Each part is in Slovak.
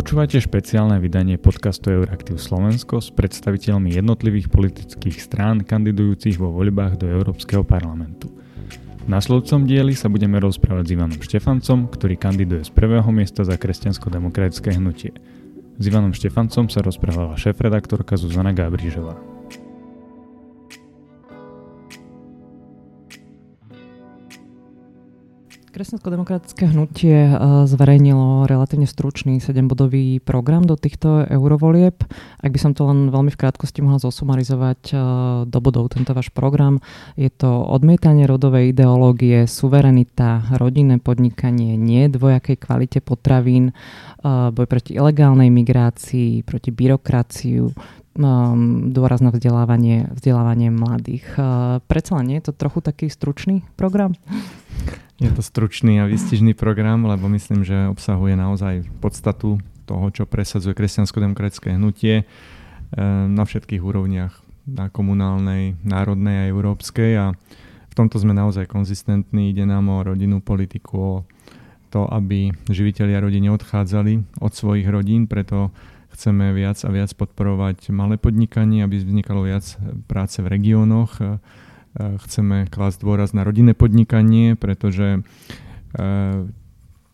Počúvate špeciálne vydanie podcastu Euraktiv Slovensko s predstaviteľmi jednotlivých politických strán kandidujúcich vo voľbách do Európskeho parlamentu. V nasledujúcom dieli sa budeme rozprávať s Ivanom Štefancom, ktorý kandiduje z prvého miesta za kresťansko-demokratické hnutie. S Ivanom Štefancom sa rozprávala šéf-redaktorka Zuzana Gabrižová. Kresťansko-demokratické hnutie eh, zverejnilo relatívne stručný 7-bodový program do týchto eurovolieb. Ak by som to len veľmi v krátkosti mohla zosumarizovať eh, do bodov tento váš program, je to odmietanie rodovej ideológie, suverenita, rodinné podnikanie, nie dvojakej kvalite potravín, eh, boj proti ilegálnej migrácii, proti byrokraciu, dôraz na vzdelávanie, vzdelávanie mladých. Predsa len nie je to trochu taký stručný program? Je to stručný a výstižný program, lebo myslím, že obsahuje naozaj podstatu toho, čo presadzuje kresťansko-demokratické hnutie e, na všetkých úrovniach, na komunálnej, národnej a európskej. A v tomto sme naozaj konzistentní. Ide nám o rodinnú politiku, o to, aby živiteľia rodiny odchádzali od svojich rodín, preto chceme viac a viac podporovať malé podnikanie, aby vznikalo viac práce v regiónoch, chceme klásť dôraz na rodinné podnikanie, pretože e,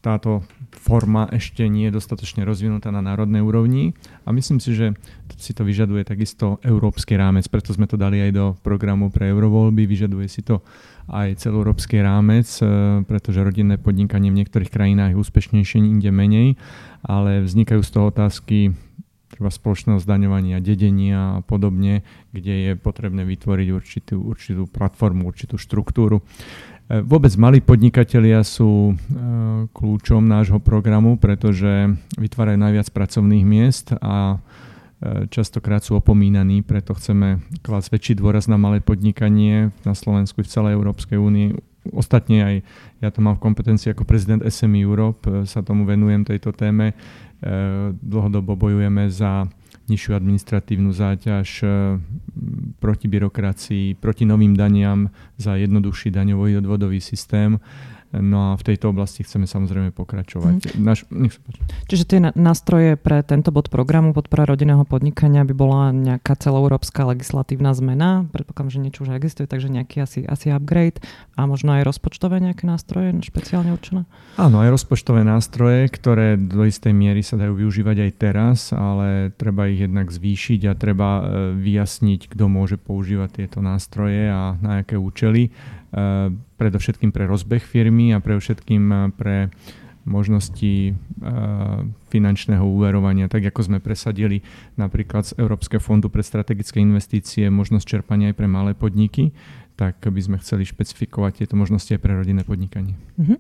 táto forma ešte nie je dostatočne rozvinutá na národnej úrovni a myslím si, že si to vyžaduje takisto európsky rámec, preto sme to dali aj do programu pre eurovoľby, vyžaduje si to aj celoeurópsky rámec, e, pretože rodinné podnikanie v niektorých krajinách je úspešnejšie, inde menej, ale vznikajú z toho otázky treba spoločného zdaňovania, dedenia a podobne, kde je potrebné vytvoriť určitú, určitú platformu, určitú štruktúru. E, vôbec malí podnikatelia sú e, kľúčom nášho programu, pretože vytvárajú najviac pracovných miest a e, častokrát sú opomínaní, preto chceme klásť väčší dôraz na malé podnikanie na Slovensku v celej Európskej únii. Ostatne aj ja to mám v kompetencii ako prezident SME Europe, sa tomu venujem tejto téme dlhodobo bojujeme za nižšiu administratívnu záťaž eh, proti byrokracii, proti novým daniam, za jednoduchší daňový odvodový systém No a v tejto oblasti chceme samozrejme pokračovať. Mm. Naš, nech sa páči. Čiže tie nástroje pre tento bod programu podpora rodinného podnikania by bola nejaká celoeurópska legislatívna zmena. Predpokladám, že niečo už existuje, takže nejaký asi, asi upgrade a možno aj rozpočtové nejaké nástroje špeciálne určené? Áno, aj rozpočtové nástroje, ktoré do istej miery sa dajú využívať aj teraz, ale treba ich jednak zvýšiť a treba e, vyjasniť, kto môže používať tieto nástroje a na aké účely. Eh, predovšetkým pre rozbeh firmy a pre všetkým eh, pre možnosti eh, finančného úverovania, tak ako sme presadili napríklad z Európskeho fondu pre strategické investície možnosť čerpania aj pre malé podniky, tak by sme chceli špecifikovať tieto možnosti aj pre rodinné podnikanie. Mm-hmm.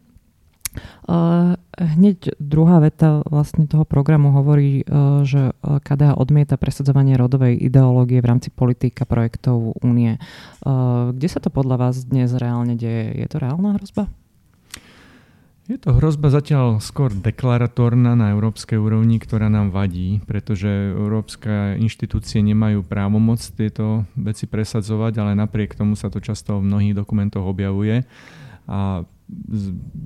Hneď druhá veta vlastne toho programu hovorí, uh, že KDH odmieta presadzovanie rodovej ideológie v rámci politika projektov únie. Uh, kde sa to podľa vás dnes reálne deje? Je to reálna hrozba? Je to hrozba zatiaľ skôr deklaratórna na európskej úrovni, ktorá nám vadí, pretože európske inštitúcie nemajú právomoc tieto veci presadzovať, ale napriek tomu sa to často v mnohých dokumentoch objavuje. A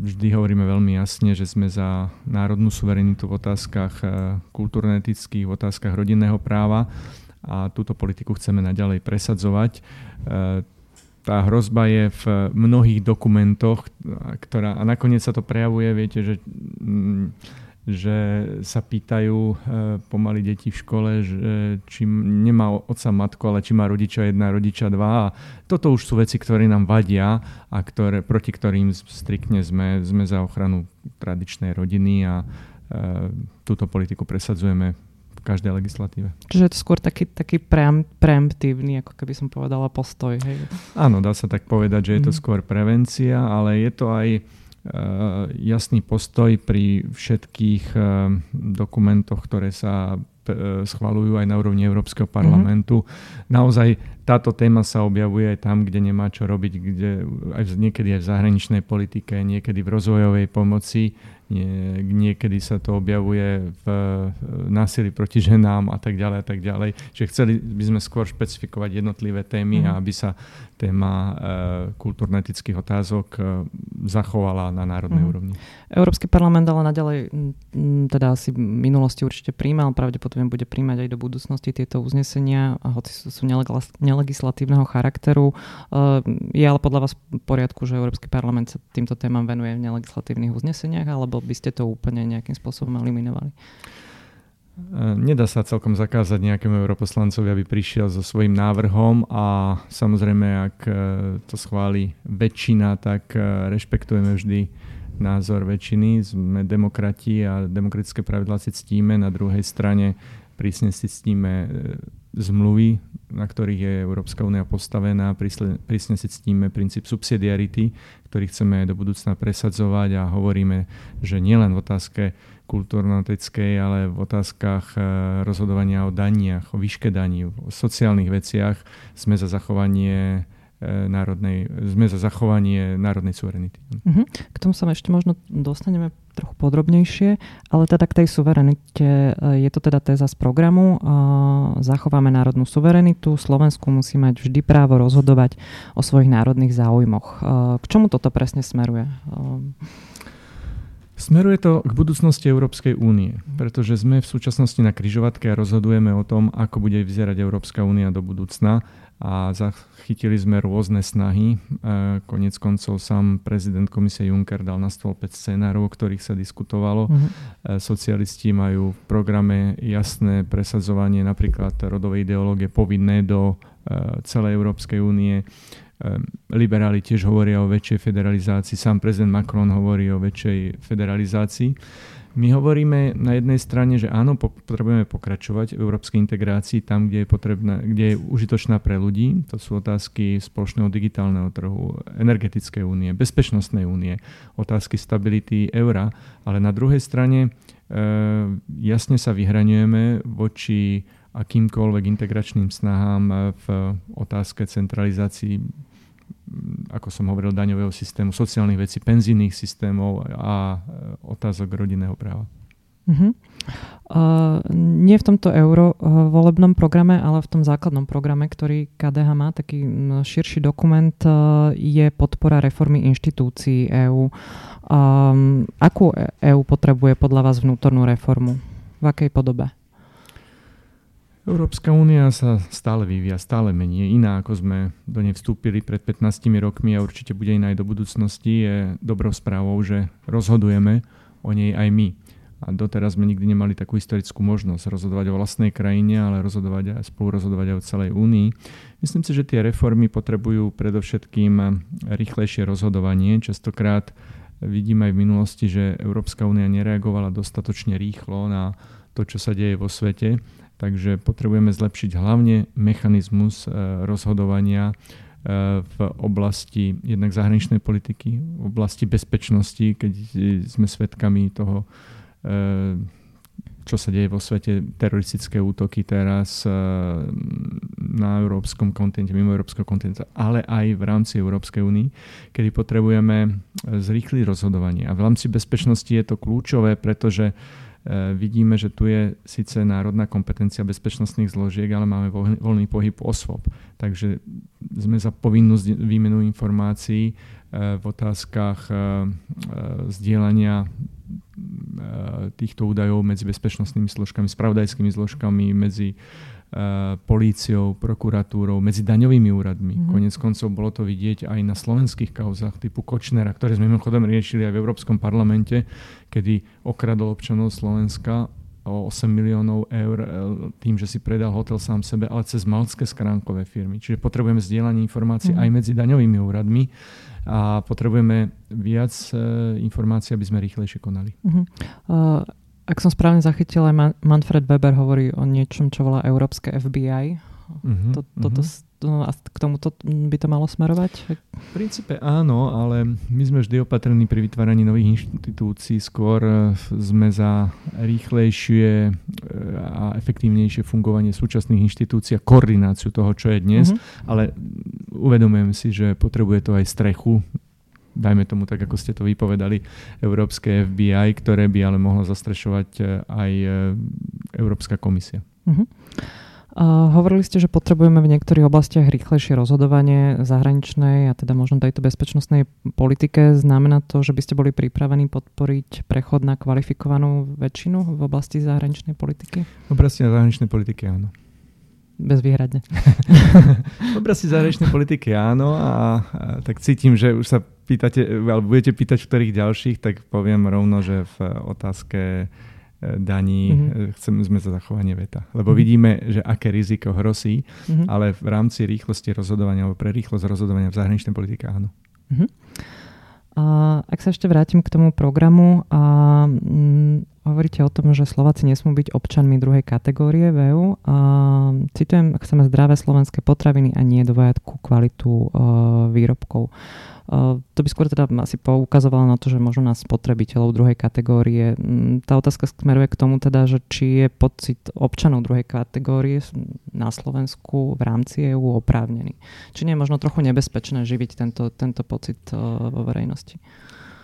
vždy hovoríme veľmi jasne, že sme za národnú suverenitu v otázkach e, kultúrno-etických, v otázkach rodinného práva a túto politiku chceme naďalej presadzovať. E, tá hrozba je v mnohých dokumentoch, ktorá, a nakoniec sa to prejavuje, viete, že že sa pýtajú e, pomaly deti v škole, že či nemá oca matku, ale či má rodiča jedna, rodiča dva. A toto už sú veci, ktoré nám vadia a ktoré, proti ktorým striktne sme, sme za ochranu tradičnej rodiny a e, túto politiku presadzujeme v každej legislatíve. Čiže je to skôr taký, taký pream, preemptívny, ako keby som povedala, postoj. Hej? Áno, dá sa tak povedať, že je to mm. skôr prevencia, ale je to aj jasný postoj pri všetkých eh, dokumentoch, ktoré sa eh, schvalujú aj na úrovni Európskeho parlamentu. Mm-hmm. Naozaj táto téma sa objavuje aj tam, kde nemá čo robiť, kde aj niekedy aj v zahraničnej politike, niekedy v rozvojovej pomoci, nie, niekedy sa to objavuje v násilí proti ženám a tak ďalej a tak ďalej. Čiže chceli by sme skôr špecifikovať jednotlivé témy mm. a aby sa téma e, kultúrno-etických otázok e, zachovala na národnej mm. úrovni. Európsky parlament ale naďalej, teda asi v minulosti určite príjmal, pravdepodobne bude príjmať aj do budúcnosti tieto uznesenia, hoci sú, sú nelegislatívneho charakteru. E, je ale podľa vás poriadku, že Európsky parlament sa týmto témam venuje v nelegislatívnych uzneseniach, alebo by ste to úplne nejakým spôsobom eliminovali? E, nedá sa celkom zakázať nejakému europoslancovi, aby prišiel so svojím návrhom a samozrejme, ak e, to schváli väčšina, tak rešpektujeme vždy názor väčšiny. Sme demokrati a demokratické pravidlá si ctíme. Na druhej strane prísne si ctíme zmluvy, na ktorých je Európska únia postavená. Prísne si ctíme princíp subsidiarity, ktorý chceme do budúcna presadzovať a hovoríme, že nielen v otázke kultúrno-etickej, ale v otázkach e, rozhodovania o daniach, o výške daní, o sociálnych veciach sme za zachovanie e, národnej, sme za zachovanie národnej suverenity. Uh-huh. K tomu sa ešte možno dostaneme trochu podrobnejšie, ale teda k tej suverenite e, je to teda téza z programu. Zachováme národnú suverenitu, Slovensku musí mať vždy právo rozhodovať o svojich národných záujmoch. K čomu toto presne smeruje? Smeruje to k budúcnosti Európskej únie, pretože sme v súčasnosti na kryžovatke a rozhodujeme o tom, ako bude vyzerať Európska únia do budúcna a zachytili sme rôzne snahy. E, konec koncov sám prezident komisie Juncker dal na stôl 5 scenárov, o ktorých sa diskutovalo. Uh-huh. Socialisti majú v programe jasné presadzovanie napríklad rodovej ideológie povinné do e, celej Európskej únie liberáli tiež hovoria o väčšej federalizácii, sám prezident Macron hovorí o väčšej federalizácii. My hovoríme na jednej strane, že áno, potrebujeme pokračovať v európskej integrácii tam, kde je, potrebná, kde je užitočná pre ľudí. To sú otázky spoločného digitálneho trhu, energetickej únie, bezpečnostnej únie, otázky stability eura. Ale na druhej strane e, jasne sa vyhraňujeme voči akýmkoľvek integračným snahám v otázke centralizácii ako som hovoril, daňového systému, sociálnych vecí, penzijných systémov a e, otázok rodinného práva. Uh-huh. Uh, nie v tomto euro uh, volebnom programe, ale v tom základnom programe, ktorý KDH má, taký širší dokument, je podpora reformy inštitúcií EÚ. Um, akú EÚ potrebuje podľa vás vnútornú reformu? V akej podobe? Európska únia sa stále vyvíja, stále mení. Iná ako sme do nej vstúpili pred 15 rokmi a určite bude iná aj do budúcnosti. Je dobrou správou, že rozhodujeme o nej aj my. A doteraz sme nikdy nemali takú historickú možnosť rozhodovať o vlastnej krajine, ale rozhodovať a spolu rozhodovať aj o celej únii. Myslím si, že tie reformy potrebujú predovšetkým rýchlejšie rozhodovanie. Častokrát vidím aj v minulosti, že Európska únia nereagovala dostatočne rýchlo na to, čo sa deje vo svete Takže potrebujeme zlepšiť hlavne mechanizmus e, rozhodovania e, v oblasti jednak zahraničnej politiky, v oblasti bezpečnosti, keď sme svedkami toho, e, čo sa deje vo svete, teroristické útoky teraz na európskom kontinente, mimo európskeho kontinenta, ale aj v rámci Európskej únie, kedy potrebujeme zrýchliť rozhodovanie. A v rámci bezpečnosti je to kľúčové, pretože vidíme, že tu je síce národná kompetencia bezpečnostných zložiek, ale máme voľný pohyb osôb. Takže sme za povinnú výmenu informácií e, v otázkach e, zdieľania týchto údajov medzi bezpečnostnými zložkami, spravodajskými zložkami, medzi Eh, políciou, prokuratúrou, medzi daňovými úradmi. Mm-hmm. Konec koncov bolo to vidieť aj na slovenských kauzách typu Kočnera, ktoré sme mimochodom riešili aj v Európskom parlamente, kedy okradol občanov Slovenska o 8 miliónov eur eh, tým, že si predal hotel sám sebe, ale cez malcké skránkové firmy. Čiže potrebujeme zdieľanie informácií mm-hmm. aj medzi daňovými úradmi a potrebujeme viac uh, informácií, aby sme rýchlejšie konali. Mm-hmm. Uh, ak som správne zachytila, aj Manfred Weber hovorí o niečom, čo volá Európske FBI. Uh-huh, mhm, to, toto uh-huh. a k tomuto by to malo smerovať? V princípe áno, ale my sme vždy opatrení pri vytváraní nových inštitúcií. Skôr e, sme za rýchlejšie e, a efektívnejšie fungovanie súčasných inštitúcií a koordináciu toho, čo je dnes, mm-hmm. ale uvedomujem si, že potrebuje to aj strechu, dajme tomu tak, ako ste to vypovedali, Európske FBI, ktoré by ale mohlo zastrešovať e, aj Európska komisia. Mm-hmm. Uh, hovorili ste, že potrebujeme v niektorých oblastiach rýchlejšie rozhodovanie zahraničnej a teda možno tejto bezpečnostnej politike. Znamená to, že by ste boli pripravení podporiť prechod na kvalifikovanú väčšinu v oblasti zahraničnej politiky? V oblasti zahraničnej politiky áno. Bezvýhradne. v oblasti zahraničnej politiky áno a, a tak cítim, že už sa pýtate, alebo budete pýtať v ktorých ďalších, tak poviem rovno, že v otázke daní, mm-hmm. chceme sme za zachovanie veta. Lebo mm-hmm. vidíme, že aké riziko hrosí, mm-hmm. ale v rámci rýchlosti rozhodovania alebo pre rýchlosť rozhodovania v zahraničnej politike áno. Mm-hmm. A ak sa ešte vrátim k tomu programu, a, hovoríte o tom, že Slováci nesmú byť občanmi druhej kategórie EU. A, citujem, chceme zdravé slovenské potraviny a nie dvojakú kvalitu a, výrobkov. To by skôr teda asi poukazovalo na to, že možno nás spotrebiteľov druhej kategórie. Tá otázka smeruje k tomu teda, že či je pocit občanov druhej kategórie na Slovensku v rámci EU oprávnený. Či nie je možno trochu nebezpečné živiť tento, tento pocit e, vo verejnosti.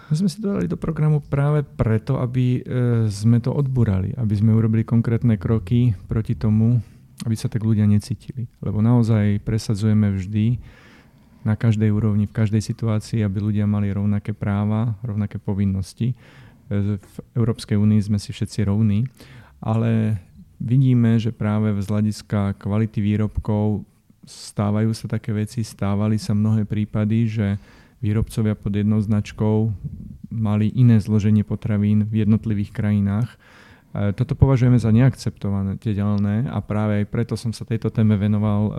My sme si to dali do programu práve preto, aby e, sme to odburali, aby sme urobili konkrétne kroky proti tomu, aby sa tak ľudia necítili. Lebo naozaj presadzujeme vždy, na každej úrovni, v každej situácii, aby ľudia mali rovnaké práva, rovnaké povinnosti. E, v Európskej únii sme si všetci rovní, ale vidíme, že práve z hľadiska kvality výrobkov stávajú sa také veci, stávali sa mnohé prípady, že výrobcovia pod jednou značkou mali iné zloženie potravín v jednotlivých krajinách E, toto považujeme za neakceptovateľné a práve aj preto som sa tejto téme venoval e,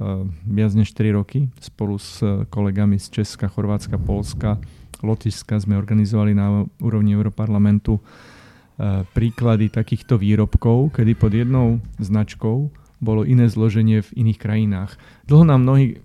viac než 3 roky. Spolu s kolegami z Česka, Chorvátska, Polska, Lotyšska sme organizovali na úrovni Europarlamentu e, príklady takýchto výrobkov, kedy pod jednou značkou bolo iné zloženie v iných krajinách. Dlho nám mnohí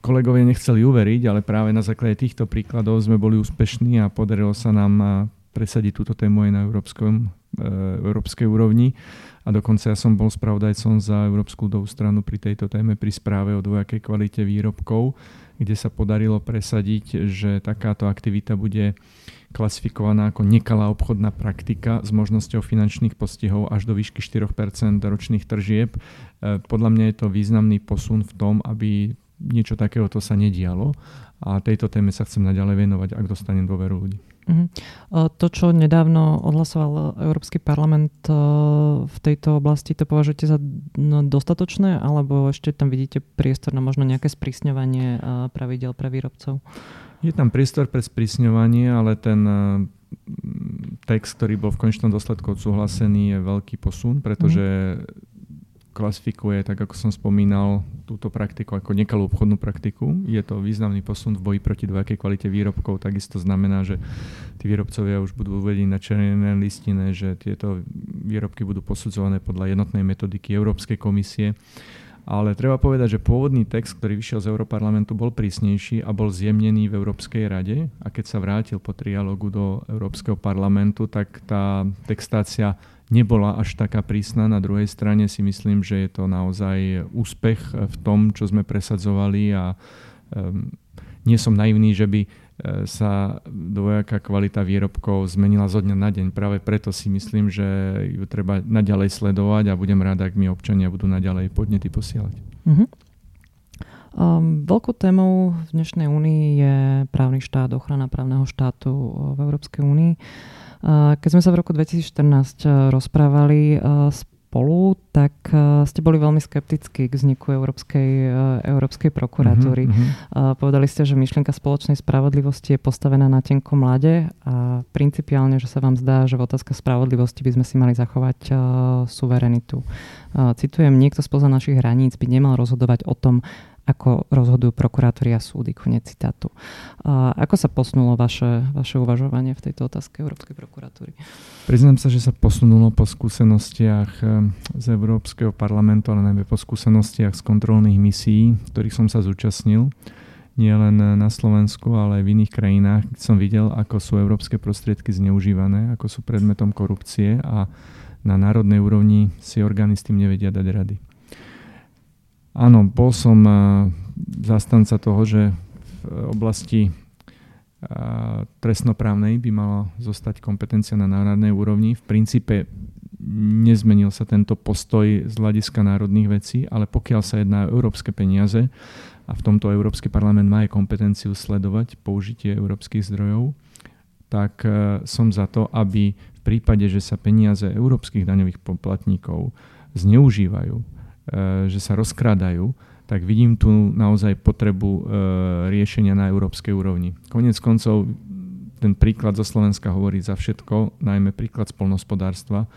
kolegovia nechceli uveriť, ale práve na základe týchto príkladov sme boli úspešní a podarilo sa nám presadiť túto tému aj na európskom E, európskej úrovni. A dokonca ja som bol spravodajcom za Európsku ľudovú stranu pri tejto téme, pri správe o dvojakej kvalite výrobkov, kde sa podarilo presadiť, že takáto aktivita bude klasifikovaná ako nekalá obchodná praktika s možnosťou finančných postihov až do výšky 4 ročných tržieb. E, podľa mňa je to významný posun v tom, aby niečo takéhoto sa nedialo a tejto téme sa chcem naďalej venovať, ak dostanem dôveru ľudí. Uh-huh. To, čo nedávno odhlasoval Európsky parlament v tejto oblasti, to považujete za no, dostatočné, alebo ešte tam vidíte priestor na možno nejaké sprísňovanie pravidel pre výrobcov? Je tam priestor pre sprísňovanie, ale ten text, ktorý bol v konečnom dôsledku odsúhlasený, je veľký posun, pretože uh-huh klasifikuje, tak ako som spomínal, túto praktiku ako nekalú obchodnú praktiku. Je to významný posun v boji proti dvojakej kvalite výrobkov. Takisto znamená, že tí výrobcovia už budú uvedení na červené listine, že tieto výrobky budú posudzované podľa jednotnej metodiky Európskej komisie. Ale treba povedať, že pôvodný text, ktorý vyšiel z Európarlamentu, bol prísnejší a bol zjemnený v Európskej rade. A keď sa vrátil po trialógu do Európskeho parlamentu, tak tá textácia nebola až taká prísna. Na druhej strane si myslím, že je to naozaj úspech v tom, čo sme presadzovali a um, nie som naivný, že by sa dvojaká kvalita výrobkov zmenila zo dňa na deň. Práve preto si myslím, že ju treba naďalej sledovať a budem rád, ak mi občania budú naďalej podnety posielať. Uh-huh. Um, veľkou témou v dnešnej únii je právny štát, ochrana právneho štátu v Európskej únii. Keď sme sa v roku 2014 eh, rozprávali spolu, tak eh, ste boli veľmi skeptickí k vzniku Európskej, Európskej prokuratúry. Mm-hmm. Povedali ste, že myšlienka spoločnej spravodlivosti je postavená na tenkom mlade a principiálne, že sa vám zdá, že v otázke spravodlivosti by sme si mali zachovať suverenitu. Citujem, niekto spoza našich hraníc by nemal rozhodovať o tom, ako rozhodujú prokurátori a súdy. Konec citátu. A ako sa posunulo vaše, vaše uvažovanie v tejto otázke Európskej prokuratúry? Priznám sa, že sa posunulo po skúsenostiach eh, z Európskeho parlamentu, ale najmä po skúsenostiach z kontrolných misií, ktorých som sa zúčastnil nie len na Slovensku, ale aj v iných krajinách, keď som videl, ako sú európske prostriedky zneužívané, ako sú predmetom korupcie a na národnej úrovni si orgány s tým nevedia dať rady. Áno, bol som zastanca toho, že v oblasti trestnoprávnej by mala zostať kompetencia na národnej úrovni. V princípe nezmenil sa tento postoj z hľadiska národných vecí, ale pokiaľ sa jedná o európske peniaze, a v tomto Európsky parlament má aj kompetenciu sledovať použitie európskych zdrojov, tak e, som za to, aby v prípade, že sa peniaze európskych daňových poplatníkov zneužívajú, že sa rozkradajú, tak vidím tu naozaj potrebu e, riešenia na európskej úrovni. Konec koncov ten príklad zo Slovenska hovorí za všetko, najmä príklad spolnospodárstva,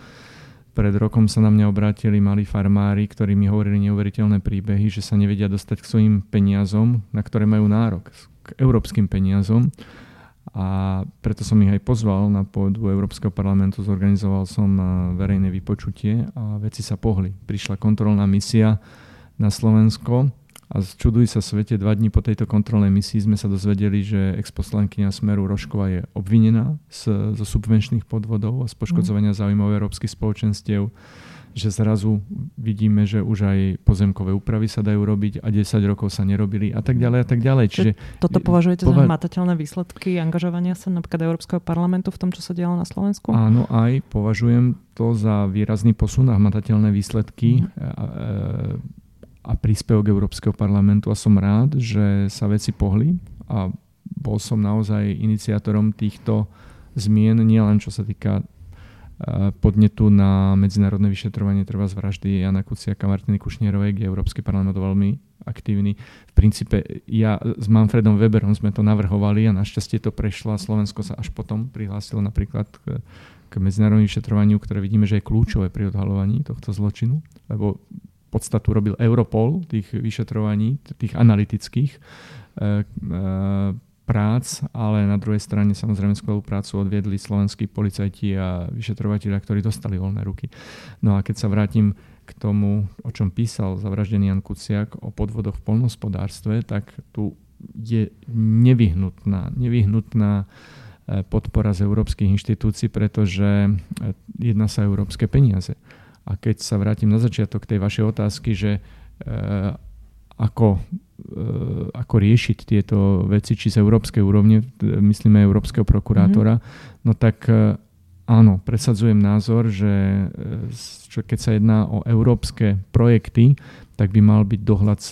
pred rokom sa na mňa obrátili malí farmári, ktorí mi hovorili neuveriteľné príbehy, že sa nevedia dostať k svojim peniazom, na ktoré majú nárok, k európskym peniazom. A preto som ich aj pozval na pôdu Európskeho parlamentu, zorganizoval som eh, verejné vypočutie a veci sa pohli. Prišla kontrolná misia na Slovensko a čuduj sa svete, dva dní po tejto kontrolnej misii sme sa dozvedeli, že exposlankyňa Smeru Roškova je obvinená z, zo subvenčných podvodov a z poškodzovania záujmov európskych spoločenstiev že zrazu vidíme, že už aj pozemkové úpravy sa dajú robiť a 10 rokov sa nerobili a tak ďalej a tak ďalej. Čiže, toto považujete pova- za matateľné výsledky angažovania sa napríklad Európskeho parlamentu v tom, čo sa dialo na Slovensku? Áno, aj považujem to za výrazný posun a matateľné výsledky. Mm. A, a, príspevok Európskeho parlamentu a som rád, že sa veci pohli a bol som naozaj iniciátorom týchto zmien, nielen čo sa týka podnetu na medzinárodné vyšetrovanie treba z vraždy Jana Kuciaka Martiny Kušnierovej, kde Európsky parlament veľmi aktívny. V princípe ja s Manfredom Weberom sme to navrhovali a našťastie to prešlo a Slovensko sa až potom prihlásilo napríklad k, k medzinárodnému vyšetrovaniu, ktoré vidíme, že je kľúčové pri odhalovaní tohto zločinu, lebo podstatu robil Europol, tých vyšetrovaní, tých analytických e, e, prác, ale na druhej strane samozrejme skvelú prácu odviedli slovenskí policajti a vyšetrovateľia, ktorí dostali voľné ruky. No a keď sa vrátim k tomu, o čom písal zavraždený Jan Kuciak o podvodoch v polnospodárstve, tak tu je nevyhnutná, nevyhnutná e, podpora z európskych inštitúcií, pretože jedná sa európske peniaze. A keď sa vrátim na začiatok tej vašej otázky, že e, ako, e, ako riešiť tieto veci, či z európskej úrovne, myslíme európskeho prokurátora, mm-hmm. no tak e, áno, presadzujem názor, že čo keď sa jedná o európske projekty, tak by mal byť dohľad z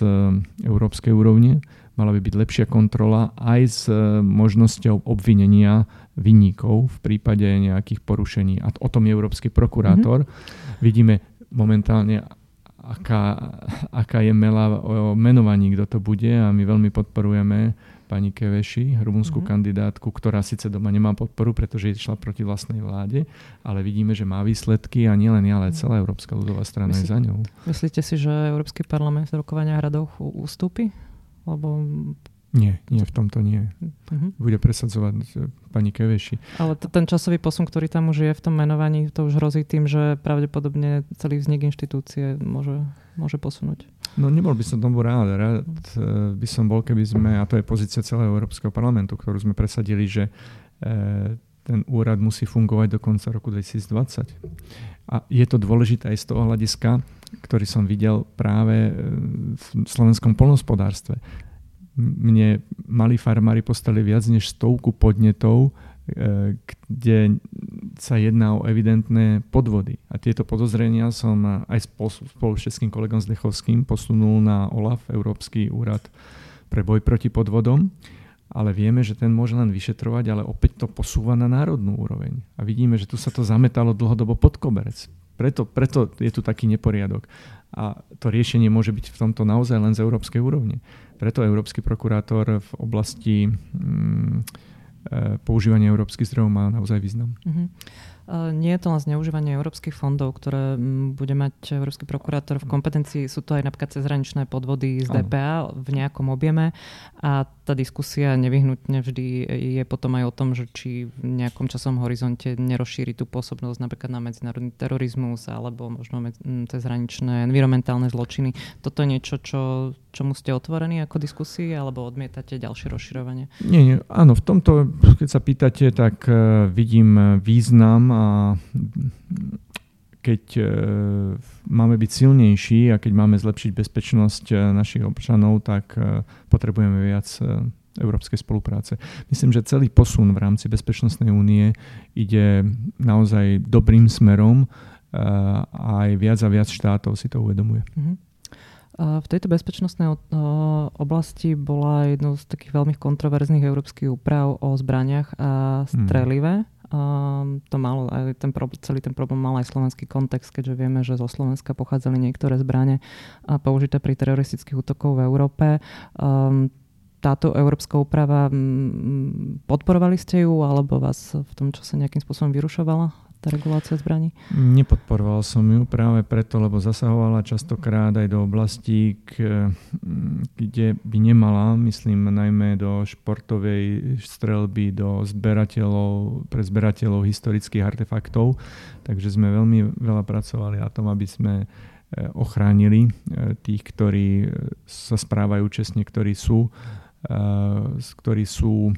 európskej úrovne, mala by byť lepšia kontrola aj s možnosťou obvinenia vinníkov v prípade nejakých porušení. A o tom je Európsky prokurátor. Mm-hmm vidíme momentálne, aká, aká je mela o menovaní, kto to bude a my veľmi podporujeme pani Keveši, rumunskú mm-hmm. kandidátku, ktorá síce doma nemá podporu, pretože išla proti vlastnej vláde, ale vidíme, že má výsledky a nielen ja, ale mhm. celá Európska ľudová strana Myslí, je za ňou. Myslíte si, že Európsky parlament v rokovania hradov ústupy? Lebo nie, nie, v tomto nie. Uh-huh. Bude presadzovať e, pani Keveši. Ale t- ten časový posun, ktorý tam už je v tom menovaní, to už hrozí tým, že pravdepodobne celý vznik inštitúcie môže, môže posunúť. No nebol by som tomu rád. Rád uh, by som bol, keby sme, a to je pozícia celého Európskeho parlamentu, ktorú sme presadili, že uh, ten úrad musí fungovať do konca roku 2020. A je to dôležité aj z toho hľadiska, ktorý som videl práve v slovenskom polnospodárstve mne mali farmári postali viac než stovku podnetov, e, kde sa jedná o evidentné podvody. A tieto podozrenia som aj spolu s českým kolegom Zdechovským posunul na OLAF, Európsky úrad pre boj proti podvodom. Ale vieme, že ten môže len vyšetrovať, ale opäť to posúva na národnú úroveň. A vidíme, že tu sa to zametalo dlhodobo pod koberec. Preto, preto je tu taký neporiadok. A to riešenie môže byť v tomto naozaj len z európskej úrovne. Preto Európsky prokurátor v oblasti mm, e, používania európskych zdrojov má naozaj význam. Uh-huh. Nie je to len zneužívanie európskych fondov, ktoré bude mať európsky prokurátor v kompetencii. Sú to aj napríklad cezhraničné podvody z DPA v nejakom objeme a tá diskusia nevyhnutne vždy je potom aj o tom, že či v nejakom časom horizonte nerozšíri tú pôsobnosť napríklad na medzinárodný terorizmus alebo možno cezhraničné environmentálne zločiny. Toto je niečo, čo, čomu ste otvorení ako diskusii alebo odmietate ďalšie rozširovanie? Nie, nie. Áno, v tomto, keď sa pýtate, tak uh, vidím význam a keď uh, máme byť silnejší a keď máme zlepšiť bezpečnosť uh, našich občanov, tak uh, potrebujeme viac európskej spolupráce. Myslím, že celý posun v rámci Bezpečnostnej únie ide naozaj dobrým smerom a aj viac a viac štátov si to uvedomuje. Uh-huh. V tejto bezpečnostnej oblasti bola jednou z takých veľmi kontroverzných európskych úprav o zbraniach a mhm. strelive. Um, to malo aj ten problém, celý ten problém mal aj slovenský kontext, keďže vieme, že zo Slovenska pochádzali niektoré zbranie použité pri teroristických útokov v Európe. Um, táto európska úprava, podporovali ste ju, alebo vás v tom čase nejakým spôsobom vyrušovala? Tá regulácia zbraní? Nepodporoval som ju práve preto, lebo zasahovala častokrát aj do oblastí, kde by nemala, myslím najmä do športovej strelby, do zberateľov, pre zberateľov historických artefaktov. Takže sme veľmi veľa pracovali na tom, aby sme e, ochránili e, tých, ktorí e, sa správajú čestne, ktorí sú, ktorí sú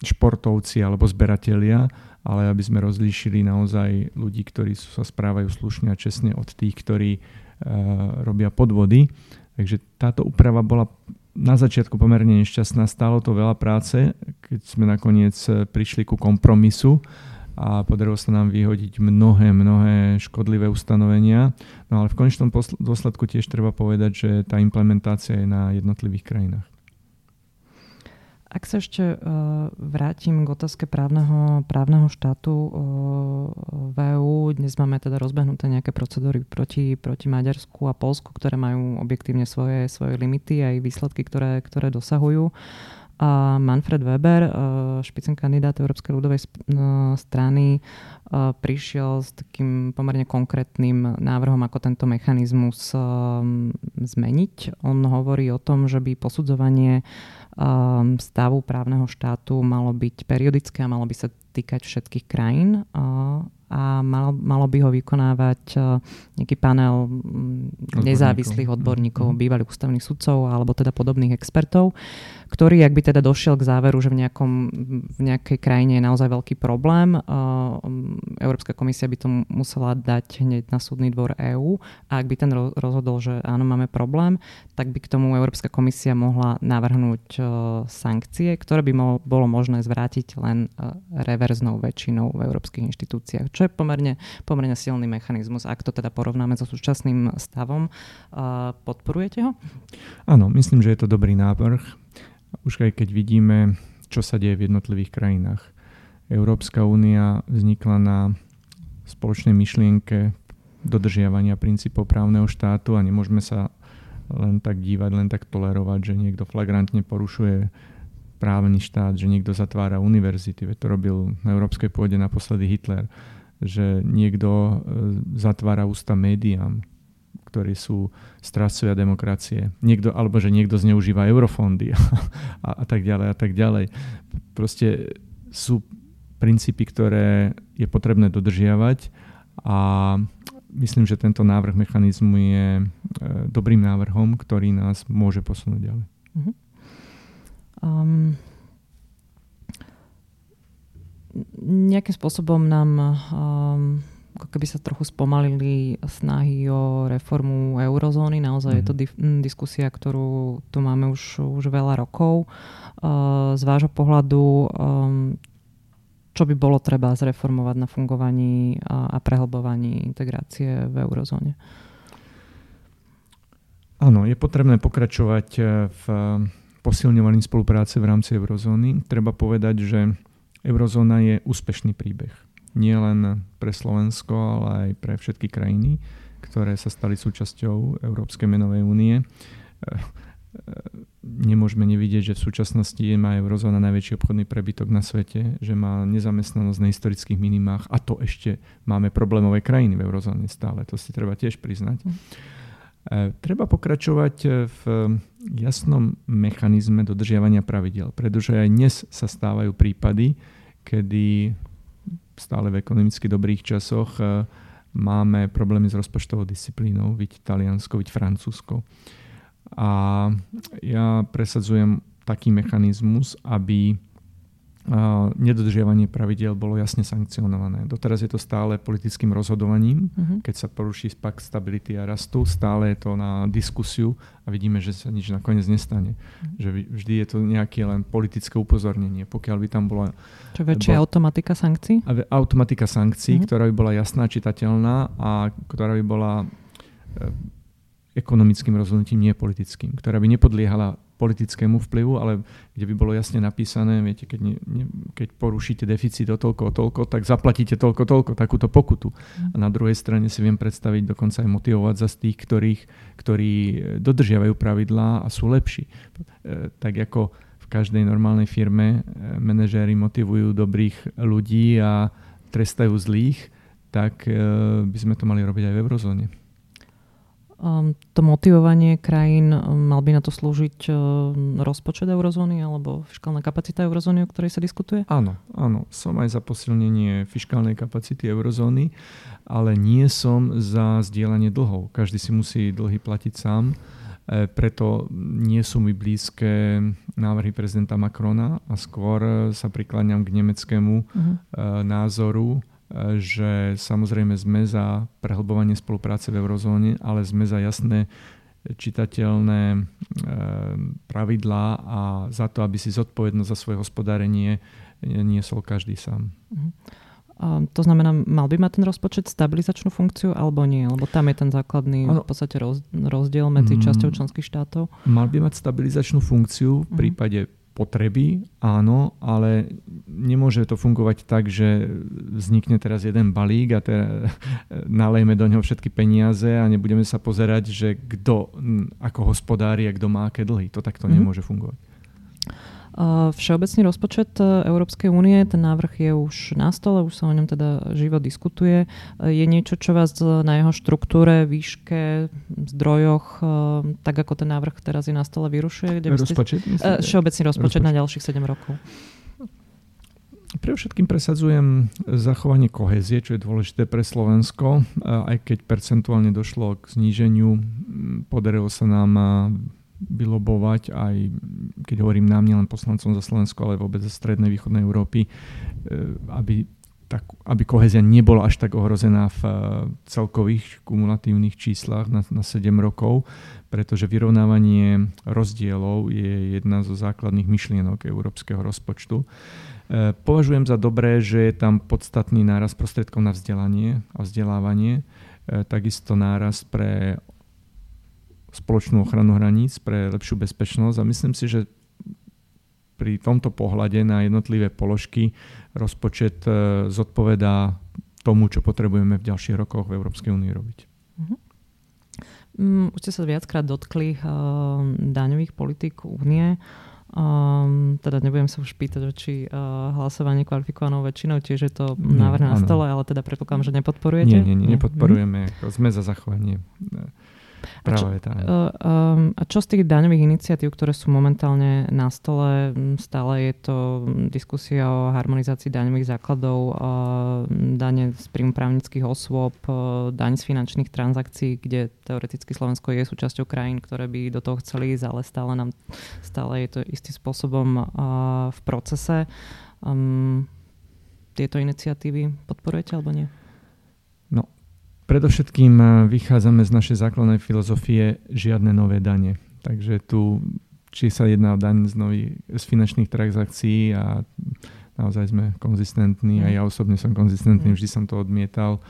športovci alebo zberatelia ale aby sme rozlíšili naozaj ľudí, ktorí sa správajú slušne a čestne od tých, ktorí uh, robia podvody. Takže táto úprava bola na začiatku pomerne nešťastná, stálo to veľa práce, keď sme nakoniec e, prišli ku kompromisu a podarilo sa nám vyhodiť mnohé, mnohé škodlivé ustanovenia. No ale v konečnom dôsledku tiež treba povedať, že tá implementácia je na jednotlivých krajinách. Ak sa ešte uh, vrátim k otázke právneho, právneho štátu uh, v EU, dnes máme teda rozbehnuté nejaké procedúry proti, proti Maďarsku a Polsku, ktoré majú objektívne svoje, svoje limity aj výsledky, ktoré, ktoré dosahujú. A Manfred Weber, uh, špicen kandidát Európskej ľudovej strany, prišiel s takým pomerne konkrétnym návrhom, ako tento mechanizmus zmeniť. On hovorí o tom, že by posudzovanie um, stavu právneho štátu malo byť periodické a malo by sa týkať všetkých krajín uh, a malo, malo by ho vykonávať uh, nejaký panel um, nezávislých odborníkov, mm-hmm. bývalých ústavných sudcov alebo teda podobných expertov, ktorý, ak by teda došiel k záveru, že v, nejakom, v nejakej krajine je naozaj veľký problém, uh, Európska komisia by to musela dať hneď na súdny dvor EÚ a ak by ten rozhodol, že áno, máme problém, tak by k tomu Európska komisia mohla navrhnúť uh, sankcie, ktoré by bolo možné zvrátiť len uh, reverznou väčšinou v európskych inštitúciách, čo je pomerne, pomerne silný mechanizmus. Ak to teda porovnáme so súčasným stavom, podporujete ho? Áno, myslím, že je to dobrý návrh už aj keď vidíme, čo sa deje v jednotlivých krajinách. Európska únia vznikla na spoločnej myšlienke dodržiavania princípov právneho štátu a nemôžeme sa len tak dívať, len tak tolerovať, že niekto flagrantne porušuje právny štát, že niekto zatvára univerzity, veď to robil na európskej pôde naposledy Hitler, že niekto e, zatvára ústa médiám, ktorí sú strážcovia demokracie. Niekto, alebo že niekto zneužíva eurofondy a, a tak ďalej a tak ďalej. Proste sú princípy, ktoré je potrebné dodržiavať a myslím, že tento návrh mechanizmu je e, dobrým návrhom, ktorý nás môže posunúť ďalej. Uh-huh. Um, nejakým spôsobom nám um, ako keby sa trochu spomalili snahy o reformu eurozóny. Naozaj mm. je to mhm. di- diskusia, ktorú tu máme už, už veľa rokov. Uh, z vášho pohľadu, um, čo by bolo treba zreformovať na fungovaní a, a prehlbovaní integrácie v eurozóne? Áno, je potrebné pokračovať e, v posilňovaní spolupráce v rámci eurozóny. Treba povedať, že eurozóna je úspešný príbeh nie len pre Slovensko, ale aj pre všetky krajiny, ktoré sa stali súčasťou Európskej menovej únie. nemôžeme nevidieť, že v súčasnosti má eurozóna najväčší obchodný prebytok na svete, že má nezamestnanosť na historických minimách a to ešte máme problémové krajiny v eurozóne stále. To si treba tiež priznať. Mm. Treba pokračovať v jasnom mechanizme dodržiavania pravidel, pretože aj dnes sa stávajú prípady, kedy stále v ekonomicky dobrých časoch e, máme problémy s rozpočtovou disciplínou, viď Taliansko, viď Francúzsko. A ja presadzujem taký mechanizmus, aby nedodržiavanie pravidel bolo jasne sankcionované. Doteraz je to stále politickým rozhodovaním, uh-huh. keď sa poruší pak stability a rastu, stále je to na diskusiu a vidíme, že sa nič nakoniec nestane. Uh-huh. Že vždy je to nejaké len politické upozornenie. Pokiaľ by tam bola... Čo väčšia bola, automatika sankcií? Automatika sankcií, uh-huh. ktorá by bola jasná, čitateľná a ktorá by bola e, ekonomickým rozhodnutím, nie politickým, ktorá by nepodliehala politickému vplyvu, ale kde by bolo jasne napísané, viete, keď, ne, ne, keď porušíte deficit o toľko, o toľko, tak zaplatíte toľko, toľko, takúto pokutu. Mm. A na druhej strane si viem predstaviť dokonca aj motivovať za tých, ktorých, ktorí dodržiavajú pravidlá a sú lepší. E, tak ako v každej normálnej firme e, manažéri motivujú dobrých ľudí a trestajú zlých, tak e, by sme to mali robiť aj v eurozóne to motivovanie krajín, um, mal by na to slúžiť um, rozpočet eurozóny alebo fiskálna kapacita eurozóny, o ktorej sa diskutuje? Áno, áno. Som aj za posilnenie fiskálnej kapacity eurozóny, ale nie som za zdieľanie dlhov. Každý si musí dlhy platiť sám. E, preto nie sú mi blízke návrhy prezidenta Macrona a skôr sa prikláňam k nemeckému uh-huh. názoru, že samozrejme sme za prehlbovanie spolupráce v eurozóne, ale sme za jasné čitateľné e, pravidlá a za to, aby si zodpovednosť za svoje hospodárenie niesol každý sám. A to znamená, mal by mať ten rozpočet stabilizačnú funkciu alebo nie? Lebo tam je ten základný ano. v podstate rozdiel medzi mm, časťou členských štátov. Mal by mať stabilizačnú funkciu v mhm. prípade potreby, áno, ale nemôže to fungovať tak, že vznikne teraz jeden balík a teda nalejme do neho všetky peniaze a nebudeme sa pozerať, že kto ako hospodári a kto má aké dlhy. To takto mm-hmm. nemôže fungovať. Všeobecný rozpočet e, Európskej únie, ten návrh je už na stole, už sa o ňom teda živo diskutuje. Je niečo, čo vás na jeho štruktúre, výške, zdrojoch, e, tak ako ten návrh teraz je na stole, vyrušuje? Kde rozpočet? Ste... Všeobecný rozpočet, rozpočet na ďalších 7 rokov. Pre všetkým presadzujem zachovanie kohézie, čo je dôležité pre Slovensko. Aj keď percentuálne došlo k zníženiu, podarilo sa nám vylobovať aj, keď hovorím nám, nielen poslancom za Slovensko, ale vôbec za strednej východnej Európy, e, aby, tak, aby kohezia nebola až tak ohrozená v e, celkových kumulatívnych číslach na, na 7 rokov, pretože vyrovnávanie rozdielov je jedna zo základných myšlienok európskeho rozpočtu. E, považujem za dobré, že je tam podstatný náraz prostriedkov na vzdelanie a vzdelávanie, takisto náraz pre spoločnú ochranu hraníc, pre lepšiu bezpečnosť a myslím si, že pri tomto pohľade na jednotlivé položky rozpočet e, zodpovedá tomu, čo potrebujeme v ďalších rokoch v Európskej únii robiť. Uh-huh. Um, už ste sa viackrát dotkli uh, daňových politík únie. Um, teda nebudem sa už pýtať, či uh, hlasovanie kvalifikovanou väčšinou, tiež je to návrh na stole, ale teda predpokladám, že nepodporujete? Nie, nie, nie, nepodporujeme. Nie. Sme za zachovanie a čo, uh, um, a čo z tých daňových iniciatív, ktoré sú momentálne na stole, stále je to diskusia o harmonizácii daňových základov, dane z príjmu právnických osôb, uh, daň z finančných transakcií, kde teoreticky Slovensko je súčasťou krajín, ktoré by do toho chceli ísť, ale stále, nám, stále je to istým spôsobom v procese. Um, tieto iniciatívy podporujete alebo nie? Predovšetkým eh, vychádzame z našej základnej filozofie žiadne nové dane. Takže tu, či sa jedná o daň z, nový, z finančných transakcií a naozaj sme konzistentní a ja osobne som konzistentný, mm. vždy som to odmietal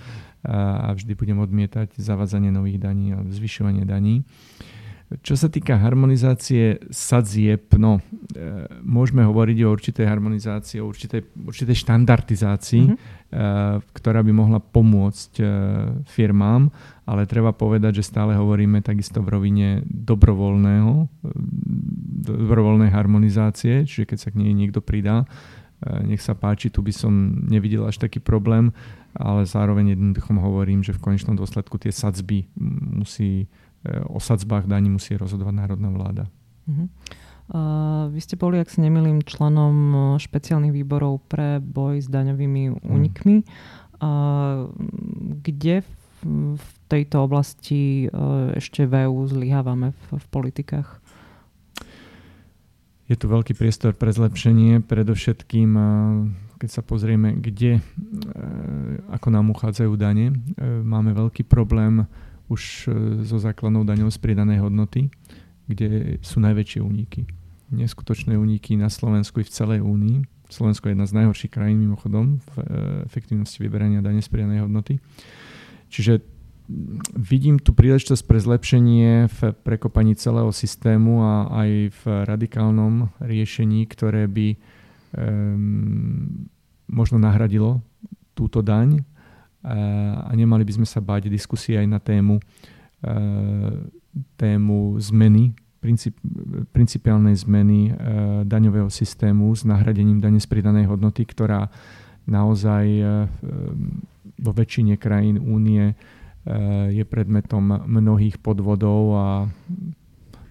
a vždy budem odmietať zavádzanie nových daní a zvyšovanie daní. Čo sa týka harmonizácie sadzieb, no, e, môžeme hovoriť o určitej harmonizácii, o určitej, určitej štandardizácii, mm-hmm. e, ktorá by mohla pomôcť e, firmám, ale treba povedať, že stále hovoríme takisto v rovine dobrovoľného dobrovoľnej harmonizácie, čiže keď sa k nej niekto pridá, nech sa páči, tu by som nevidel až taký problém, ale zároveň jednoducho hovorím, že v konečnom dôsledku tie sadzby musí, o sadzbách daní musí rozhodovať národná vláda. Uh-huh. Uh, vy ste boli, ak si nemilím, členom špeciálnych výborov pre boj s daňovými únikmi. Uh, kde v, v tejto oblasti uh, ešte v EU zlyhávame v, v politikách? Je tu veľký priestor pre zlepšenie, predovšetkým keď sa pozrieme, kde, ako nám uchádzajú dane. Máme veľký problém už so základnou daňou z pridanej hodnoty, kde sú najväčšie úniky. Neskutočné úniky na Slovensku i v celej únii. Slovensko je jedna z najhorších krajín mimochodom v efektivnosti vyberania dane z pridanej hodnoty. Čiže vidím tu príležitosť pre zlepšenie v prekopaní celého systému a aj v radikálnom riešení, ktoré by um, možno nahradilo túto daň a nemali by sme sa báť diskusie aj na tému, uh, tému zmeny, princip, principiálnej zmeny uh, daňového systému s nahradením dane z pridanej hodnoty, ktorá naozaj uh, vo väčšine krajín únie je predmetom mnohých podvodov a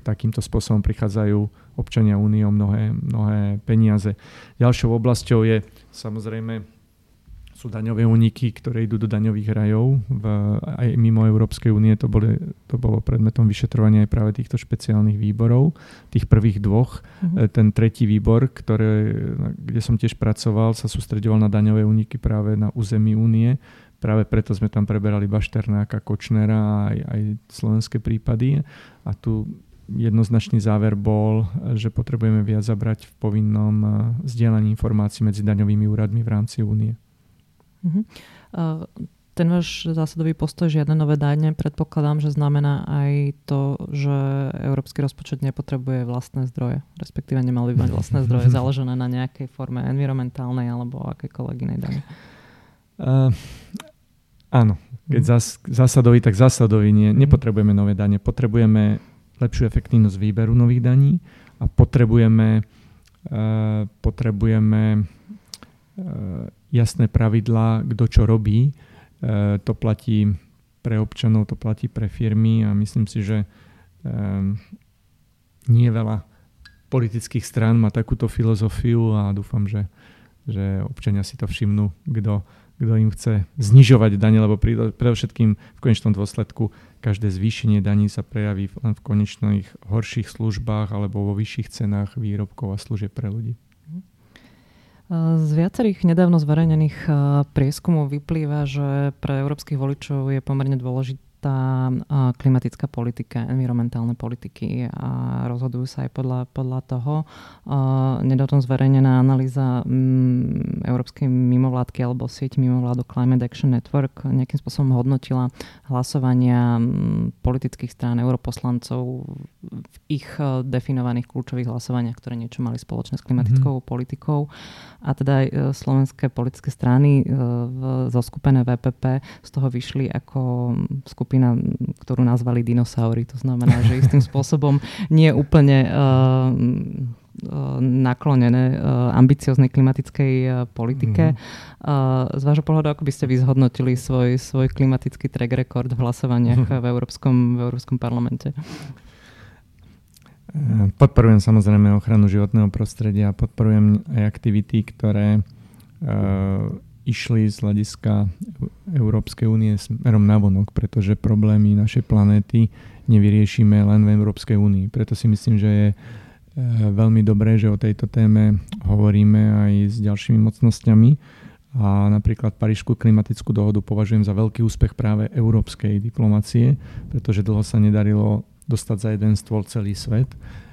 takýmto spôsobom prichádzajú občania únie o mnohé, mnohé peniaze. Ďalšou oblasťou je samozrejme sú daňové úniky, ktoré idú do daňových rajov. V, aj mimo Európskej únie to, boli, to bolo predmetom vyšetrovania aj práve týchto špeciálnych výborov. Tých prvých dvoch. Mm-hmm. Ten tretí výbor, ktoré, kde som tiež pracoval, sa sústredoval na daňové úniky práve na území únie Práve preto sme tam preberali Bašternáka, Kočnera aj, aj slovenské prípady. A tu jednoznačný záver bol, že potrebujeme viac zabrať v povinnom eh, zdieľaní informácií medzi daňovými úradmi v rámci únie. Uh-huh. Uh, ten váš zásadový postoj, žiadne nové dane, predpokladám, že znamená aj to, že európsky rozpočet nepotrebuje vlastné zdroje, respektíve nemal by mať vlastné zdroje založené na nejakej forme environmentálnej alebo akékoľvek inej dane. Uh, Áno, keď mhm. zás, zásadový, tak zásadový nie. Mhm. Nepotrebujeme nové dane, potrebujeme lepšiu efektívnosť výberu nových daní a potrebujeme, uh, potrebujeme uh, jasné pravidlá, kto čo robí. Uh, to platí pre občanov, to platí pre firmy a myslím si, že um, nie veľa politických strán má takúto filozofiu a dúfam, že, že občania si to všimnú, kto kto im chce znižovať dane, lebo predovšetkým v konečnom dôsledku každé zvýšenie daní sa prejaví len v konečných horších službách alebo vo vyšších cenách výrobkov a služieb pre ľudí. Z viacerých nedávno zverejnených eh, prieskumov vyplýva, že pre európskych voličov je pomerne dôležité tá klimatická politika, environmentálne politiky a rozhodujú sa aj podľa, podľa toho. Nedávno zverejnená analýza mm, Európskej mimovládky alebo sieť mimovládok Climate Action Network nejakým spôsobom hodnotila hlasovania mm, politických strán europoslancov v ich e, definovaných kľúčových hlasovaniach, ktoré niečo mali spoločné s klimatickou mm-hmm. politikou. A teda aj e, slovenské politické strany e, zoskupené VPP z toho vyšli ako skupina skupina, ktorú nazvali dinosaury. To znamená, že istým spôsobom nie úplne uh, naklonené uh, ambicioznej klimatickej politike. Uh, z vášho pohľadu, ako by ste vyzhodnotili svoj, svoj klimatický track record v hlasovaniach v, Európskom, v Európskom parlamente? Podporujem samozrejme ochranu životného prostredia, podporujem aj aktivity, ktoré išli z hľadiska Európskej únie smerom navonok, pretože problémy našej planéty nevyriešime len v Európskej únii. Preto si myslím, že je e, veľmi dobré, že o tejto téme hovoríme aj s ďalšími mocnosťami a napríklad Parížskú klimatickú dohodu považujem za veľký úspech práve európskej diplomacie, pretože dlho sa nedarilo dostať za jeden stôl celý svet.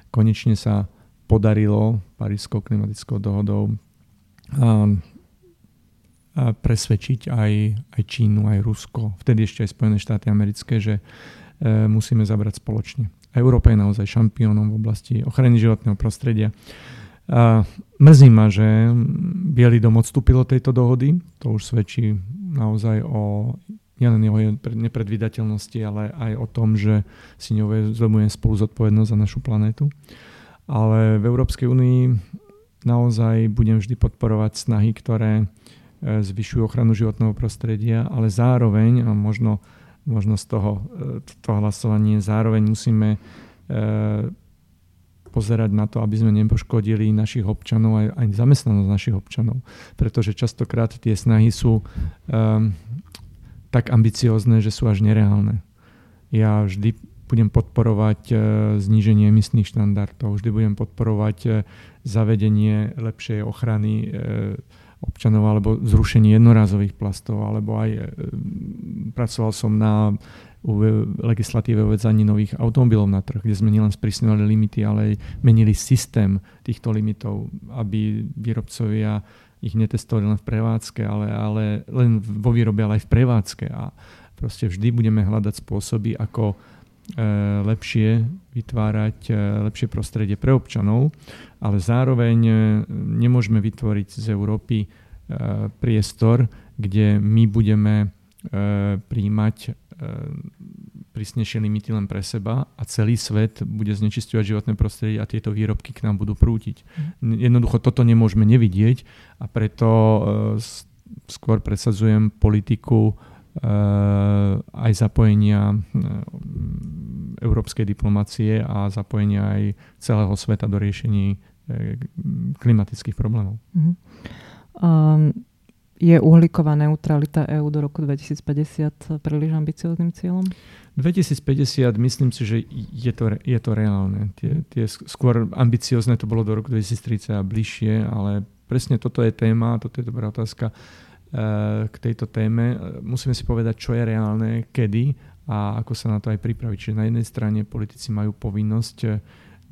Konečne sa podarilo Parížskou klimatickou dohodou presvedčiť aj, aj Čínu, aj Rusko, vtedy ešte aj Spojené štáty americké, že e, musíme zabrať spoločne. Európa je naozaj šampiónom v oblasti ochrany životného prostredia. A mrzí ma, že Bielý dom odstúpil od tejto dohody. To už svedčí naozaj o nielen jeho nepredvydateľnosti, ale aj o tom, že si neuvedomuje spolu zodpovednosť za našu planétu. Ale v Európskej únii naozaj budem vždy podporovať snahy, ktoré zvyšujú ochranu životného prostredia, ale zároveň, a možno, možno z toho to hlasovanie, zároveň musíme pozerať na to, aby sme nepoškodili našich občanov aj, aj zamestnanosť našich občanov. Pretože častokrát tie snahy sú um, tak ambiciózne, že sú až nereálne. Ja vždy budem podporovať zníženie emisných štandardov, vždy budem podporovať zavedenie lepšej ochrany občanov alebo zrušenie jednorázových plastov, alebo aj uh, pracoval som na legislatíve uvedzaní nových automobilov na trh, kde sme nielen sprísňovali limity, ale aj menili systém týchto limitov, aby výrobcovia ich netestovali len v prevádzke, ale, ale len vo výrobe, ale aj v prevádzke. A proste vždy budeme hľadať spôsoby, ako e, lepšie vytvárať e, lepšie prostredie pre občanov, ale zároveň e, nemôžeme vytvoriť z Európy e, priestor, kde my budeme e, príjmať prísnejšie limity len pre seba a celý svet bude znečisťovať životné prostredie a tieto výrobky k nám budú prútiť. Mhm. Jednoducho toto nemôžeme nevidieť a preto skôr presadzujem politiku aj zapojenia európskej diplomácie a zapojenia aj celého sveta do riešení klimatických problémov. Um, je uhlíková neutralita EÚ do roku 2050 príliš ambicióznym cieľom? 2050 myslím si, že je to, je to reálne. Tie, tie skôr ambiciozne to bolo do roku 2030 a bližšie, ale presne toto je téma, toto je dobrá otázka uh, k tejto téme. Musíme si povedať, čo je reálne, kedy a ako sa na to aj pripraviť. Čiže na jednej strane politici majú povinnosť eh,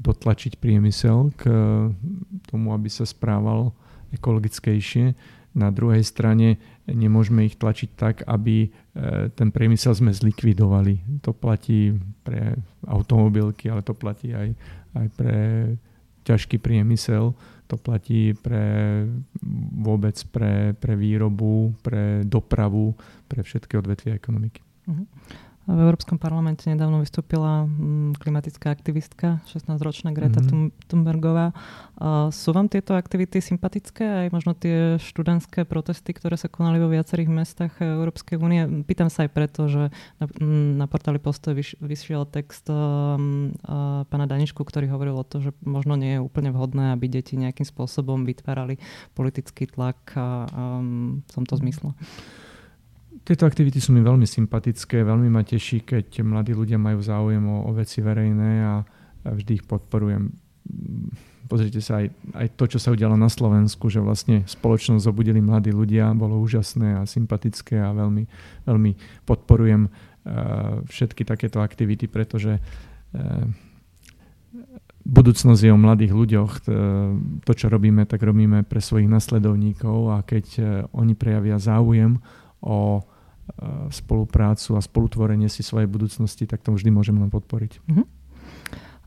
dotlačiť priemysel k tomu, aby sa správal ekologickejšie na druhej strane nemôžeme ich tlačiť tak, aby e, ten priemysel sme zlikvidovali. To platí pre automobilky, ale to platí aj, aj pre ťažký priemysel, to platí pre vôbec pre, pre výrobu, pre dopravu, pre všetky odvetvia ekonomiky. Uh-huh. V Európskom parlamente nedávno vystúpila mm, klimatická aktivistka, 16-ročná Greta mm-hmm. Thunbergová. Sú vám tieto aktivity sympatické? Aj možno tie študentské protesty, ktoré sa konali vo viacerých mestách Európskej únie? Pýtam sa aj preto, že na, mm, na portáli Postoj vyš, vyšiel text um, uh, pána Daničku, ktorý hovoril o to, že možno nie je úplne vhodné, aby deti nejakým spôsobom vytvárali politický tlak a, um, v tomto zmysle. Tieto aktivity sú mi veľmi sympatické, veľmi ma teší, keď mladí ľudia majú záujem o, o veci verejné a, a vždy ich podporujem. Pozrite sa aj, aj to, čo sa udialo na Slovensku, že vlastne spoločnosť zobudili mladí ľudia, bolo úžasné a sympatické a veľmi, veľmi podporujem uh, všetky takéto aktivity, pretože uh, budúcnosť je o mladých ľuďoch. To, čo robíme, tak robíme pre svojich nasledovníkov a keď oni prejavia záujem o spoluprácu a spolutvorenie si svojej budúcnosti, tak to vždy môžeme len podporiť. Uh-huh.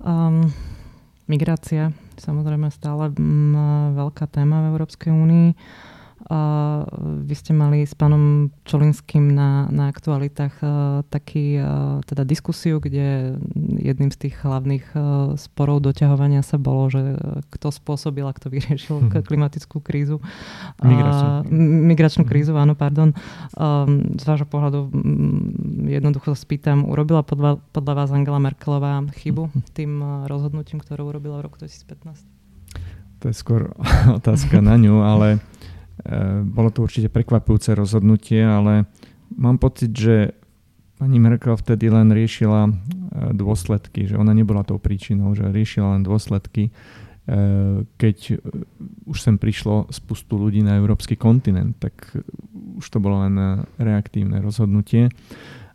Um, migrácia, samozrejme stále m, veľká téma v Európskej únii. Uh, vy ste mali s pánom Čolinským na, na aktualitách uh, taký, uh, teda diskusiu, kde jedným z tých hlavných uh, sporov doťahovania sa bolo, že kto spôsobil a kto vyriešil hmm. klimatickú krízu. Migračnú. Uh, migračnú krízu, áno, pardon. Um, z vášho pohľadu um, jednoducho sa spýtam, urobila podľa, podľa vás Angela Merkelová chybu tým uh, rozhodnutím, ktoré urobila v roku 2015? To je skôr otázka na ňu, ale bolo to určite prekvapujúce rozhodnutie, ale mám pocit, že pani Merkel vtedy len riešila eh, dôsledky, že ona nebola tou príčinou, že riešila len dôsledky, eh, keď už sem prišlo spustu ľudí na európsky kontinent, tak už to bolo len reaktívne rozhodnutie.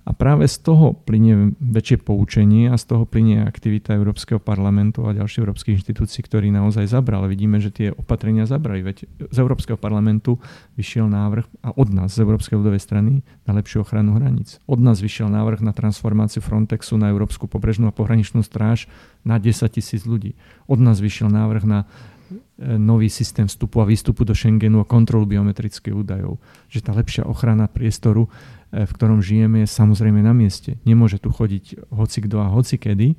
A práve z toho plinie väčšie poučenie a z toho plinie aktivita Európskeho parlamentu a ďalších európskych inštitúcií, ktorí naozaj zabrali. Vidíme, že tie opatrenia zabrali. Veď z Európskeho parlamentu vyšiel návrh a od nás, z Európskej ľudovej strany, na lepšiu ochranu hraníc. Od nás vyšiel návrh na transformáciu Frontexu na Európsku pobrežnú a pohraničnú stráž na 10 tisíc ľudí. Od nás vyšiel návrh na e, nový systém vstupu a výstupu do Schengenu a kontrolu biometrických údajov. Že tá lepšia ochrana priestoru v ktorom žijeme, je samozrejme na mieste. Nemôže tu chodiť hoci a hoci kedy.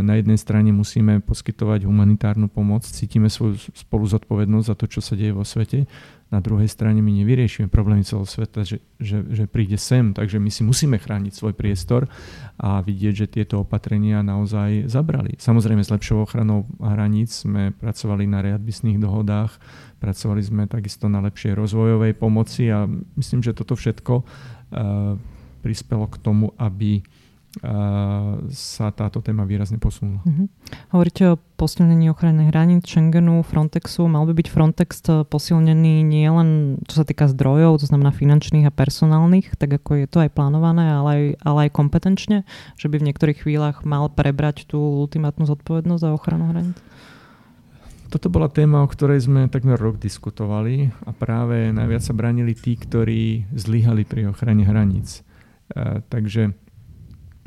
na jednej strane musíme poskytovať humanitárnu pomoc, cítime svoju spolu zodpovednosť za to, čo sa deje vo svete. Na druhej strane my nevyriešime problémy celého sveta, že, že, že príde sem, takže my si musíme chrániť svoj priestor a vidieť, že tieto opatrenia naozaj zabrali. Samozrejme s lepšou ochranou hraníc sme pracovali na readmisných dohodách, pracovali sme takisto na lepšej rozvojovej pomoci a myslím, že toto všetko prispelo k tomu, aby sa táto téma výrazne posunula. Uh-huh. Hovoríte o posilnení ochrany hraníc Schengenu, Frontexu. Mal by byť Frontex e, posilnený nie len čo sa týka zdrojov, to znamená finančných a personálnych, tak ako je to aj plánované, ale aj, ale aj kompetenčne, že by v niektorých chvíľach mal prebrať tú ultimátnu zodpovednosť za ochranu hraníc? Toto bola téma, o ktorej sme takmer rok diskutovali a práve najviac sa bránili tí, ktorí zlyhali pri ochrane hraníc. E, takže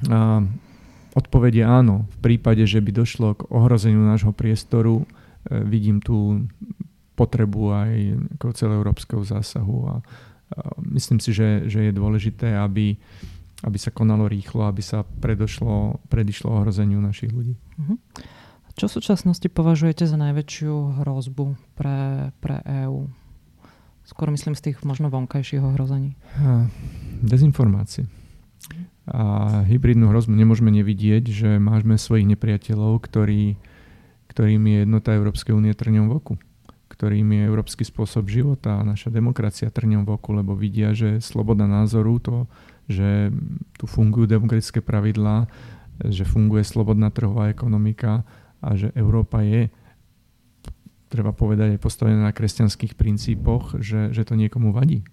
a odpoveď je áno. V prípade, že by došlo k ohrozeniu nášho priestoru, e, vidím tú potrebu aj celoeurópskeho zásahu a myslím si, že, že je dôležité, aby, aby sa konalo rýchlo, aby sa predošlo, predišlo ohrozeniu našich ľudí. Uh-huh. Čo v súčasnosti považujete za najväčšiu hrozbu pre, pre EÚ? Skôr myslím z tých možno vonkajších ohrození. Dezinformácie a hybridnú hrozbu nemôžeme nevidieť, že máme svojich nepriateľov, ktorí, ktorým je jednota Európskej únie trňom v oku ktorým je európsky spôsob života a naša demokracia trňom v oku, lebo vidia, že sloboda názoru, to, že tu fungujú demokratické pravidlá, že funguje slobodná trhová ekonomika a že Európa je, treba povedať, je postavená na kresťanských princípoch, že, že to niekomu vadí.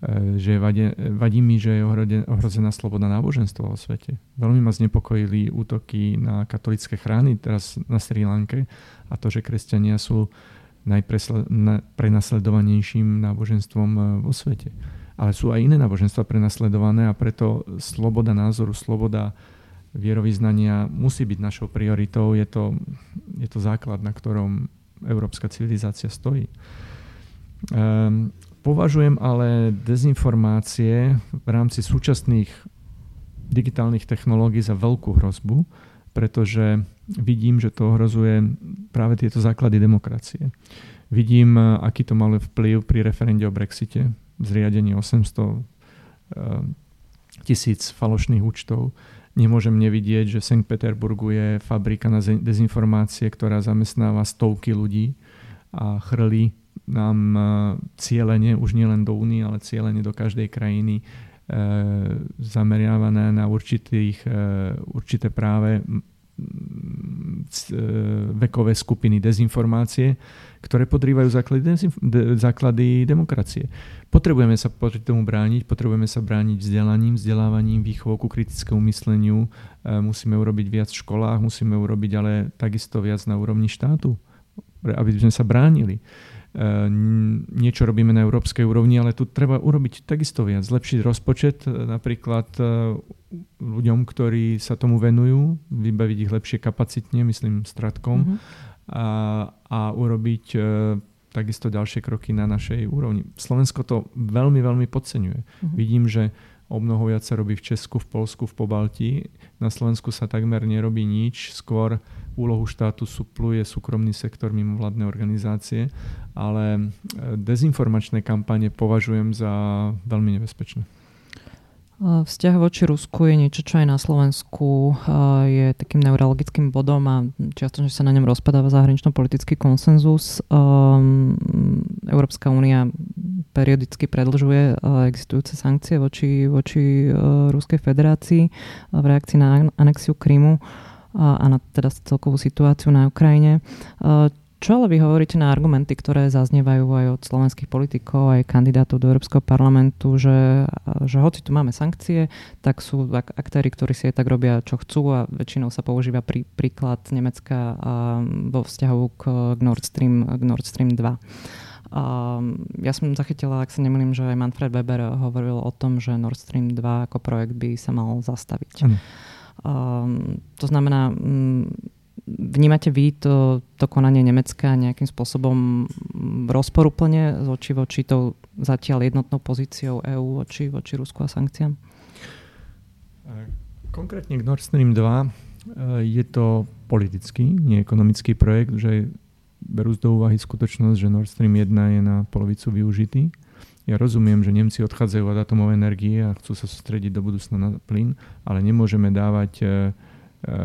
E, že vadí, vadí mi, že je ohrozená sloboda náboženstva vo svete. Veľmi ma znepokojili útoky na katolické chrány teraz na Sri Lanke a to, že kresťania sú najprenasledovanejším náboženstvom e, vo svete. Ale sú aj iné náboženstva prenasledované a preto sloboda názoru, sloboda vierovýznania musí byť našou prioritou. Je to, je to základ, na ktorom európska civilizácia stojí. Um, Považujem ale dezinformácie v rámci súčasných digitálnych technológií za veľkú hrozbu, pretože vidím, že to ohrozuje práve tieto základy demokracie. Vidím, aký to malo vplyv pri referende o Brexite, zriadení 800 eh, tisíc falošných účtov. Nemôžem nevidieť, že v St. Peterburgu je fabrika na dezinformácie, ktorá zamestnáva stovky ľudí a chrlí nám e, cieľene, už nielen do Únie, ale cieľene do každej krajiny e, zameriavané na určitých, e, určité práve vekové skupiny dezinformácie, ktoré podrývajú základy, dezinf- de- základy demokracie. Potrebujeme sa proti tomu brániť, potrebujeme sa brániť vzdelaním, vzdelávaním, výchovou ku kritickému mysleniu, musíme urobiť viac v školách, musíme urobiť ale takisto viac na úrovni štátu, aby sme sa bránili. Niečo robíme na európskej úrovni, ale tu treba urobiť takisto viac. Zlepšiť rozpočet eh, napríklad eh, ľuďom, ktorí sa tomu venujú, vybaviť ich lepšie kapacitne, myslím stratkom, mm-hmm. a, a urobiť takisto ďalšie kroky na našej úrovni. Slovensko to veľmi, veľmi podceňuje. Mm-hmm. Vidím, že o mnoho viac sa robí v Česku, v Polsku, v Pobalti. Na Slovensku sa takmer nerobí nič, skôr úlohu štátu supluje súkromný sektor mimovládne organizácie, ale e, dezinformačné kampane považujem za veľmi nebezpečné. Vzťah voči Rusku je niečo, čo aj na Slovensku je takým neurologickým bodom a čiastočne sa na ňom rozpadáva zahranično-politický konsenzus. Ehm, Európska únia periodicky predlžuje existujúce sankcie voči, voči e, Ruskej federácii v reakcii na anexiu Krymu a na teda celkovú situáciu na Ukrajine. Čo ale vy hovoríte na argumenty, ktoré zaznievajú aj od slovenských politikov, aj kandidátov do Európskeho parlamentu, že, že hoci tu máme sankcie, tak sú ak- aktéry, ktorí si aj tak robia, čo chcú a väčšinou sa používa prí, príklad Nemecka vo vzťahu k, k, Nord Stream, k Nord Stream 2. Um, ja som zachytila, ak sa nemýlim, že aj Manfred Weber hovoril o tom, že Nord Stream 2 ako projekt by sa mal zastaviť. Mm. Um, to znamená, um, vnímate vy to, to konanie Nemecka nejakým spôsobom rozporuplne voči voči tou zatiaľ jednotnou pozíciou EÚ voči, voči Rusku a sankciám? Konkrétne k Nord Stream 2 je to politický, nie ekonomický projekt, že berú do úvahy skutočnosť, že Nord Stream 1 je na polovicu využitý. Ja rozumiem, že Nemci odchádzajú od atomovej energie a chcú sa sústrediť do budúcna na plyn, ale nemôžeme dávať e, e,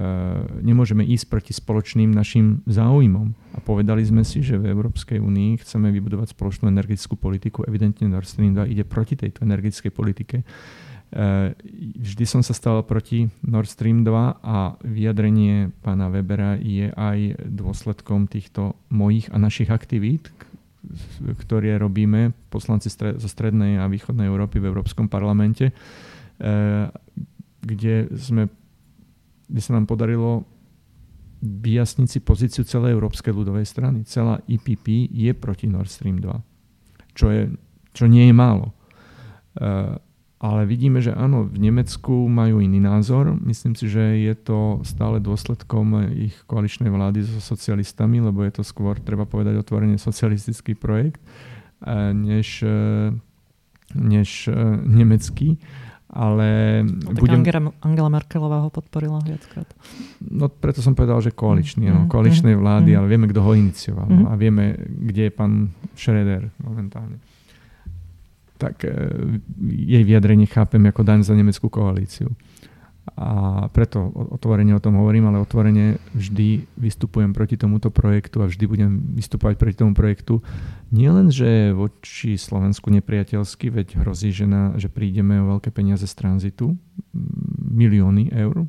nemôžeme ísť proti spoločným našim záujmom. A povedali sme si, že v Európskej únii chceme vybudovať spoločnú energetickú politiku. Evidentne Nord Stream 2 ide proti tejto energetickej politike. Eh, vždy som sa stal proti Nord Stream 2 a vyjadrenie pána Webera je aj dôsledkom týchto mojich a našich aktivít, ktoré robíme poslanci zo strednej a východnej Európy v Európskom parlamente, eh, kde, sme, kde sa nám podarilo vyjasniť si pozíciu celej Európskej ľudovej strany. Celá IPP je proti Nord Stream 2, čo, je, čo nie je málo. Ale vidíme, že áno, v Nemecku majú iný názor. Myslím si, že je to stále dôsledkom ich koaličnej vlády so socialistami, lebo je to skôr, treba povedať, otvorene socialistický projekt, eh, než, eh, než eh, nemecký. Ale no, budem... Angela, Angela Merkelová ho podporila viackrát. No preto som povedal, že koaličný, mm, no, koaličnej vlády, mm. ale vieme, kto ho inicioval mm. no, a vieme, kde je pán Schröder momentálne tak e, jej vyjadrenie chápem ako daň za nemeckú koalíciu. A preto otvorene o tom hovorím, ale otvorene vždy vystupujem proti tomuto projektu a vždy budem vystupovať proti tomu projektu. Nielen, že voči Slovensku nepriateľsky, veď hrozí, že, na, že prídeme o veľké peniaze z tranzitu, milióny eur e,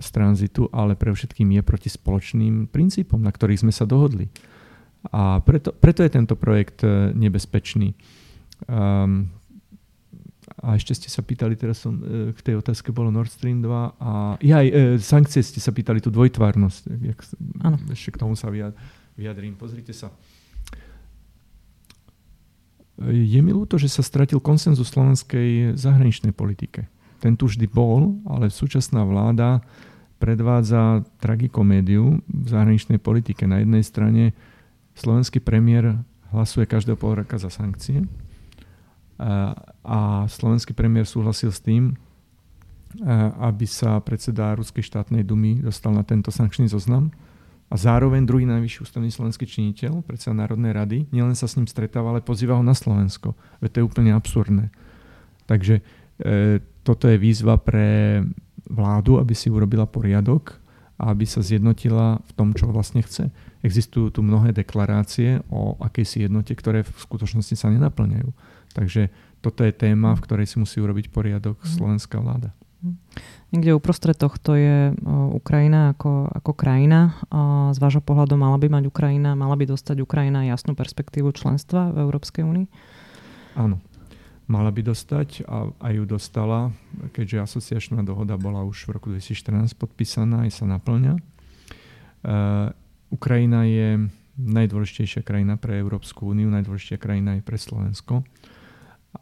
z tranzitu, ale pre všetkým je proti spoločným princípom, na ktorých sme sa dohodli. A preto, preto je tento projekt e, nebezpečný. Um, a ešte ste sa pýtali, teraz som e, k tej otázke bolo Nord Stream 2 a ja aj e, sankcie ste sa pýtali, tú dvojtvárnosť. Jak, Ešte k tomu sa vyjadrím. Pozrite sa. Je mi ľúto, že sa stratil konsenzus slovenskej zahraničnej politike. Ten tu vždy bol, ale súčasná vláda predvádza tragikomédiu v zahraničnej politike. Na jednej strane slovenský premiér hlasuje každého pol roka za sankcie, a slovenský premiér súhlasil s tým, aby sa predseda Ruskej štátnej dumy dostal na tento sankčný zoznam. A zároveň druhý najvyšší ústavný slovenský činiteľ, predseda Národnej rady, nielen sa s ním stretáva, ale pozýva ho na Slovensko. Veď to je úplne absurdné. Takže e, toto je výzva pre vládu, aby si urobila poriadok a aby sa zjednotila v tom, čo vlastne chce. Existujú tu mnohé deklarácie o akejsi jednote, ktoré v skutočnosti sa nenaplňajú. Takže toto je téma, v ktorej si musí urobiť poriadok mhm. slovenská vláda. Mhm. Niekde uprostred tohto je Ukrajina ako, ako krajina. Z vášho pohľadu mala by mať Ukrajina, mala by dostať Ukrajina jasnú perspektívu členstva v Európskej únii? Áno. Mala by dostať a aj ju dostala, keďže asociačná dohoda bola už v roku 2014 podpísaná, aj sa naplňa. Uh, Ukrajina je najdôležitejšia krajina pre Európsku úniu, najdôležitejšia krajina aj pre Slovensko.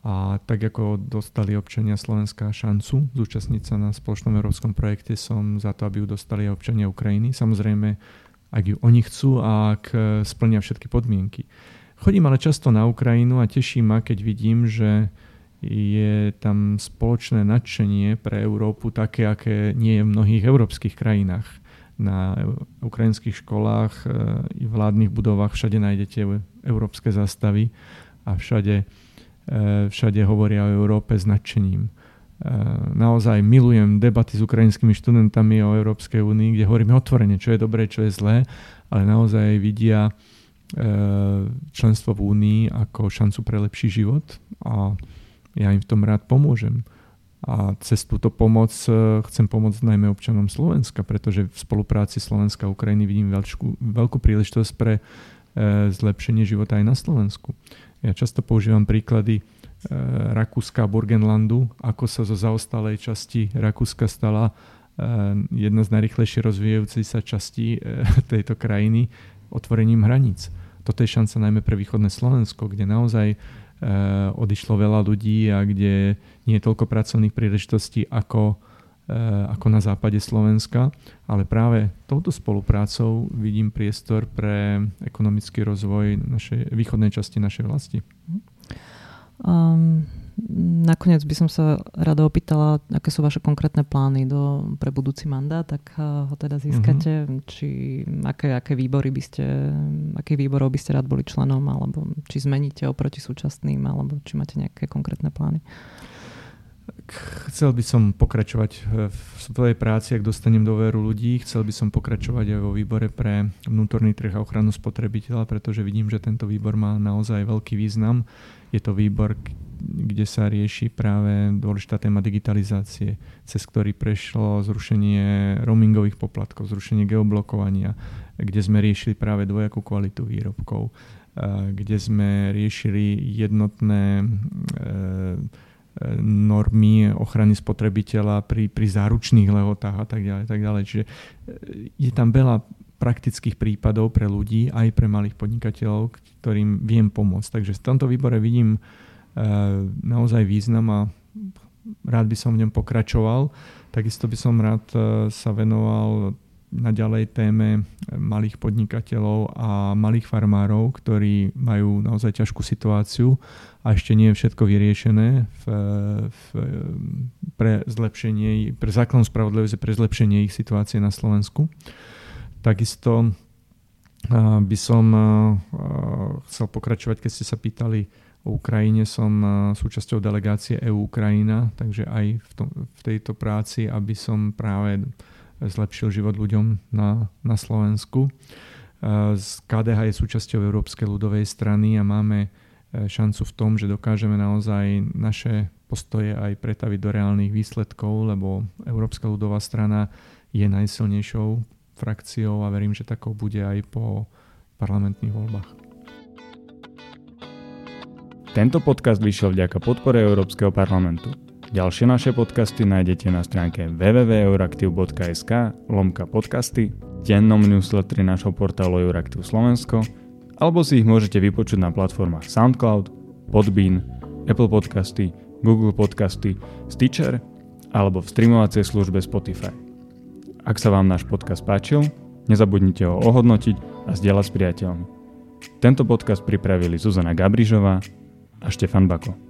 A tak ako dostali občania Slovenska šancu zúčastniť sa na spoločnom európskom projekte, som za to, aby ju dostali aj občania Ukrajiny. Samozrejme, ak ju oni chcú a ak splnia všetky podmienky. Chodím ale často na Ukrajinu a teší ma, keď vidím, že je tam spoločné nadšenie pre Európu také, aké nie je v mnohých európskych krajinách. Na ukrajinských školách e, i vládnych budovách všade nájdete európske zastavy a všade všade hovoria o Európe s nadšením. Eh, naozaj milujem debaty s ukrajinskými študentami o Európskej únii, kde hovoríme otvorene, čo je dobré, čo je zlé, ale naozaj vidia eh, členstvo v únii ako šancu pre lepší život a ja im v tom rád pomôžem. A cez túto pomoc chcem pomôcť najmä občanom Slovenska, pretože v spolupráci Slovenska a Ukrajiny vidím veľkú, veľkú príležitosť pre zlepšenie života aj na Slovensku. Ja často používam príklady e, Rakúska a Burgenlandu, ako sa zo zaostalej časti Rakúska stala e, jedna z najrychlejšie rozvíjajúcej sa častí e, tejto krajiny otvorením hraníc. Toto je šanca najmä pre východné Slovensko, kde naozaj odišlo veľa ľudí a kde nie je toľko pracovných príležitostí ako, ako na západe Slovenska, ale práve touto spoluprácou vidím priestor pre ekonomický rozvoj našej východnej časti našej vlasti. Um, nakoniec by som sa rada opýtala, aké sú vaše konkrétne plány do, pre budúci mandát, tak ho teda získate, mm-hmm. či aké, aké výbory by ste, aké výborov by ste rád boli členom, alebo či zmeníte oproti súčasným, alebo či máte nejaké konkrétne plány. Chcel by som pokračovať v svojej práci, ak dostanem dôveru ľudí. Chcel by som pokračovať aj vo výbore pre vnútorný trh a ochranu spotrebiteľa, pretože vidím, že tento výbor má naozaj veľký význam. Je to výbor, kde sa rieši práve dôležitá téma digitalizácie, cez ktorý prešlo zrušenie roamingových poplatkov, zrušenie geoblokovania, kde sme riešili práve dvojakú kvalitu výrobkov, kde sme riešili jednotné e, normy ochrany spotrebiteľa pri, pri záručných lehotách a tak ďalej. Tak ďalej. Čiže e, je tam veľa praktických prípadov pre ľudí, aj pre malých podnikateľov, ktorým viem pomôcť. Takže v tomto výbore vidím e, naozaj význam a rád by som v ňom pokračoval. Takisto by som rád e, sa venoval naďalej téme malých podnikateľov a malých farmárov, ktorí majú naozaj ťažkú situáciu a ešte nie je všetko vyriešené v, v, pre zlepšenie, pre základnú spravodlivosť, pre zlepšenie ich situácie na Slovensku. Takisto by som chcel pokračovať, keď ste sa pýtali o Ukrajine, som súčasťou delegácie EU Ukrajina, takže aj v, tom, v tejto práci, aby som práve zlepšil život ľuďom na, na Slovensku. Z KDH je súčasťou Európskej ľudovej strany a máme e, šancu v tom, že dokážeme naozaj naše postoje aj pretaviť do reálnych výsledkov, lebo Európska ľudová strana je najsilnejšou frakciou a verím, že takou bude aj po parlamentných voľbách. Tento podcast vyšiel vďaka podpore Európskeho parlamentu. Ďalšie naše podcasty nájdete na stránke www.euraktiv.sk lomka podcasty, dennom newsletteri našho portálu Euraktiv Slovensko, alebo si ich môžete vypočuť na platformách SoundCloud, Podbean, Apple Podcasty, Google Podcasty, Stitcher alebo v streamovacej službe Spotify. Ak sa vám náš podcast páčil, nezabudnite ho ohodnotiť a zdieľať s priateľmi. Tento podcast pripravili Zuzana Gabrižová a Štefan Bako.